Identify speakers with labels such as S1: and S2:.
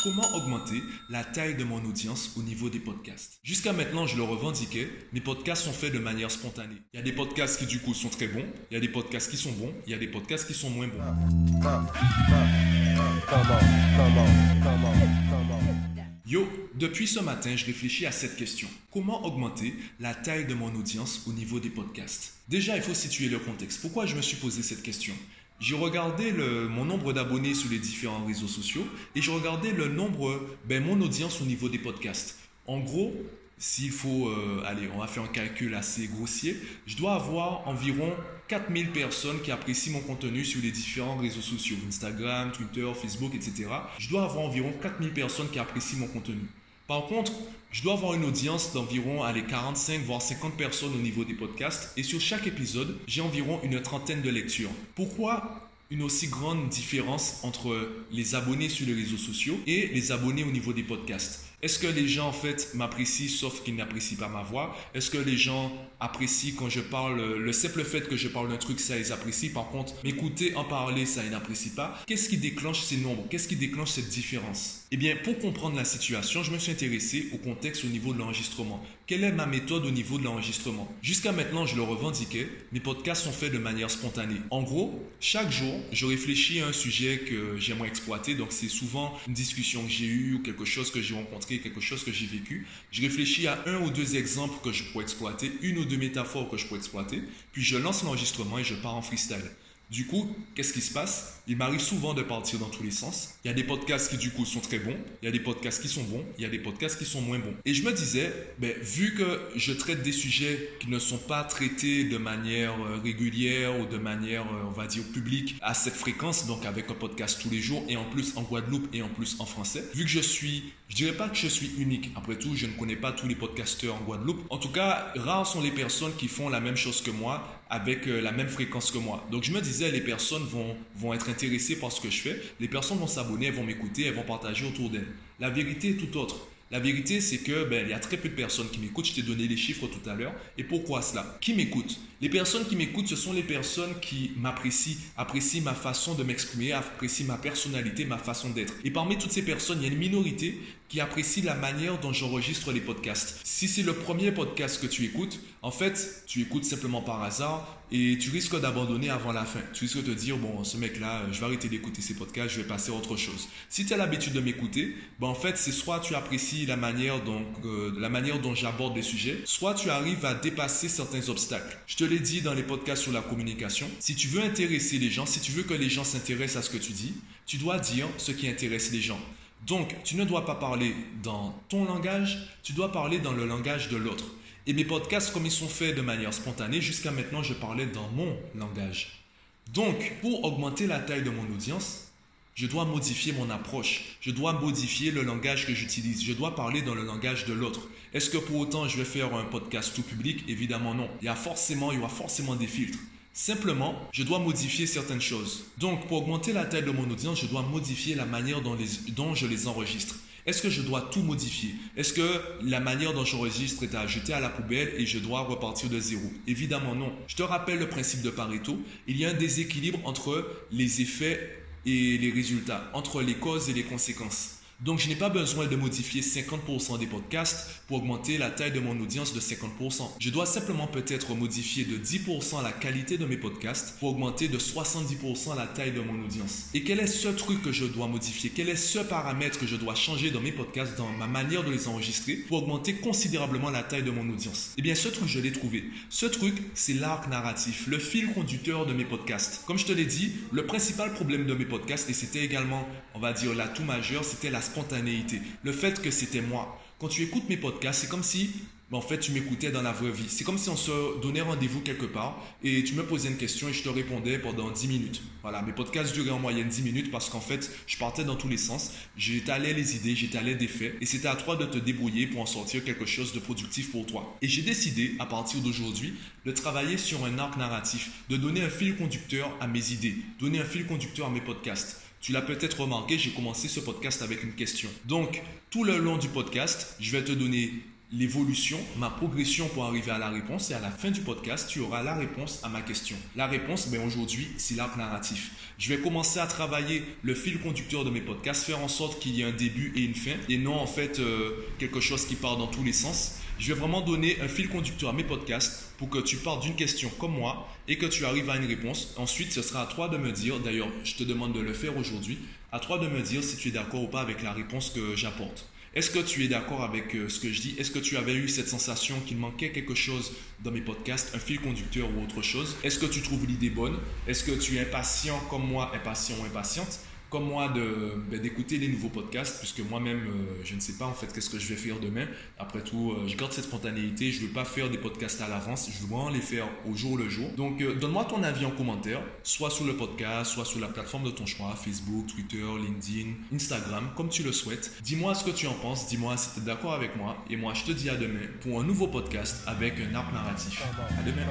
S1: Comment augmenter la taille de mon audience au niveau des podcasts? Jusqu'à maintenant, je le revendiquais, mes podcasts sont faits de manière spontanée. Il y a des podcasts qui du coup sont très bons, il y a des podcasts qui sont bons, il y a des podcasts qui sont moins bons. Yo, depuis ce matin, je réfléchis à cette question. Comment augmenter la taille de mon audience au niveau des podcasts? Déjà, il faut situer le contexte. Pourquoi je me suis posé cette question? J'ai regardé le, mon nombre d'abonnés sur les différents réseaux sociaux et je regardais le nombre, ben, mon audience au niveau des podcasts. En gros, s'il faut, euh, allez, on va faire un calcul assez grossier, je dois avoir environ 4000 personnes qui apprécient mon contenu sur les différents réseaux sociaux, Instagram, Twitter, Facebook, etc. Je dois avoir environ 4000 personnes qui apprécient mon contenu. Par contre, je dois avoir une audience d'environ 45 voire 50 personnes au niveau des podcasts et sur chaque épisode, j'ai environ une trentaine de lectures. Pourquoi une aussi grande différence entre les abonnés sur les réseaux sociaux et les abonnés au niveau des podcasts? Est-ce que les gens en fait m'apprécient sauf qu'ils n'apprécient pas ma voix? Est-ce que les gens apprécient quand je parle le simple fait que je parle d'un truc ça ils apprécient par contre m'écouter en parler ça ils n'apprécient pas. Qu'est-ce qui déclenche ces nombres? Qu'est-ce qui déclenche cette différence? Eh bien pour comprendre la situation, je me suis intéressé au contexte au niveau de l'enregistrement. Quelle est ma méthode au niveau de l'enregistrement? Jusqu'à maintenant, je le revendiquais, mes podcasts sont faits de manière spontanée. En gros, chaque jour, je réfléchis à un sujet que j'aimerais exploiter, donc c'est souvent une discussion que j'ai eue ou quelque chose que j'ai rencontré quelque chose que j'ai vécu. Je réfléchis à un ou deux exemples que je pourrais exploiter, une ou deux métaphores que je pourrais exploiter, puis je lance l'enregistrement et je pars en freestyle. Du coup, qu'est-ce qui se passe? Il m'arrive souvent de partir dans tous les sens. Il y a des podcasts qui du coup sont très bons, il y a des podcasts qui sont bons, il y a des podcasts qui sont moins bons. Et je me disais, ben, vu que je traite des sujets qui ne sont pas traités de manière euh, régulière ou de manière, euh, on va dire, publique à cette fréquence, donc avec un podcast tous les jours et en plus en Guadeloupe et en plus en français, vu que je suis, je dirais pas que je suis unique. Après tout, je ne connais pas tous les podcasteurs en Guadeloupe. En tout cas, rares sont les personnes qui font la même chose que moi avec euh, la même fréquence que moi. Donc je me disais, les personnes vont, vont être intéressées par ce que je fais, les personnes vont s'abonner, elles vont m'écouter, elles vont partager autour d'elles. La vérité est tout autre. La vérité, c'est que ben, il y a très peu de personnes qui m'écoutent. Je t'ai donné les chiffres tout à l'heure. Et pourquoi cela? Qui m'écoute? Les personnes qui m'écoutent, ce sont les personnes qui m'apprécient, apprécient ma façon de m'exprimer, apprécient ma personnalité, ma façon d'être. Et parmi toutes ces personnes, il y a une minorité qui apprécie la manière dont j'enregistre les podcasts. Si c'est le premier podcast que tu écoutes, en fait, tu écoutes simplement par hasard et tu risques d'abandonner avant la fin. Tu risques de te dire, bon, ce mec-là, je vais arrêter d'écouter ses podcasts, je vais passer à autre chose. Si tu as l'habitude de m'écouter, ben en fait, c'est soit tu apprécies la manière dont, euh, la manière dont j'aborde les sujets, soit tu arrives à dépasser certains obstacles. Je te l'ai dit dans les podcasts sur la communication, si tu veux intéresser les gens, si tu veux que les gens s'intéressent à ce que tu dis, tu dois dire ce qui intéresse les gens. Donc, tu ne dois pas parler dans ton langage, tu dois parler dans le langage de l'autre. Et mes podcasts, comme ils sont faits de manière spontanée, jusqu'à maintenant, je parlais dans mon langage. Donc, pour augmenter la taille de mon audience, je dois modifier mon approche. Je dois modifier le langage que j'utilise. Je dois parler dans le langage de l'autre. Est-ce que pour autant je vais faire un podcast tout public? Évidemment non. Il y a forcément, il y aura forcément des filtres. Simplement, je dois modifier certaines choses. Donc, pour augmenter la taille de mon audience, je dois modifier la manière dont, je les enregistre. Est-ce que je dois tout modifier? Est-ce que la manière dont j'enregistre est à jeter à la poubelle et je dois repartir de zéro? Évidemment non. Je te rappelle le principe de Pareto. Il y a un déséquilibre entre les effets et les résultats, entre les causes et les conséquences. Donc, je n'ai pas besoin de modifier 50% des podcasts pour augmenter la taille de mon audience de 50%. Je dois simplement peut-être modifier de 10% la qualité de mes podcasts pour augmenter de 70% la taille de mon audience. Et quel est ce truc que je dois modifier? Quel est ce paramètre que je dois changer dans mes podcasts, dans ma manière de les enregistrer pour augmenter considérablement la taille de mon audience? Eh bien, ce truc, je l'ai trouvé. Ce truc, c'est l'arc narratif, le fil conducteur de mes podcasts. Comme je te l'ai dit, le principal problème de mes podcasts, et c'était également, on va dire, l'atout majeur, c'était la spontanéité, le fait que c'était moi. Quand tu écoutes mes podcasts, c'est comme si en fait, tu m'écoutais dans la vraie vie. C'est comme si on se donnait rendez-vous quelque part et tu me posais une question et je te répondais pendant 10 minutes. Voilà, mes podcasts duraient en moyenne 10 minutes parce qu'en fait, je partais dans tous les sens. J'étalais les idées, j'étalais des faits et c'était à toi de te débrouiller pour en sortir quelque chose de productif pour toi. Et j'ai décidé, à partir d'aujourd'hui, de travailler sur un arc narratif, de donner un fil conducteur à mes idées, donner un fil conducteur à mes podcasts. Tu l'as peut-être remarqué, j'ai commencé ce podcast avec une question. Donc, tout le long du podcast, je vais te donner l'évolution, ma progression pour arriver à la réponse. Et à la fin du podcast, tu auras la réponse à ma question. La réponse, ben aujourd'hui, c'est l'arc narratif. Je vais commencer à travailler le fil conducteur de mes podcasts, faire en sorte qu'il y ait un début et une fin, et non en fait euh, quelque chose qui part dans tous les sens. Je vais vraiment donner un fil conducteur à mes podcasts pour que tu partes d'une question comme moi et que tu arrives à une réponse. Ensuite, ce sera à toi de me dire, d'ailleurs, je te demande de le faire aujourd'hui, à toi de me dire si tu es d'accord ou pas avec la réponse que j'apporte. Est-ce que tu es d'accord avec euh, ce que je dis? Est-ce que tu avais eu cette sensation qu'il manquait quelque chose dans mes podcasts, un fil conducteur ou autre chose? Est-ce que tu trouves l'idée bonne? Est-ce que tu es impatient comme moi, impatient ou impatiente? Comme moi ben, d'écouter les nouveaux podcasts, puisque moi-même, euh, je ne sais pas en fait qu'est-ce que je vais faire demain. Après tout, euh, je garde cette spontanéité, je veux pas faire des podcasts à l'avance, je veux vraiment les faire au jour le jour. Donc, euh, donne-moi ton avis en commentaire, soit sur le podcast, soit sur la plateforme de ton choix, Facebook, Twitter, LinkedIn, Instagram, comme tu le souhaites. Dis-moi ce que tu en penses, dis-moi si tu es d'accord avec moi, et moi je te dis à demain pour un nouveau podcast avec un arc narratif. À demain.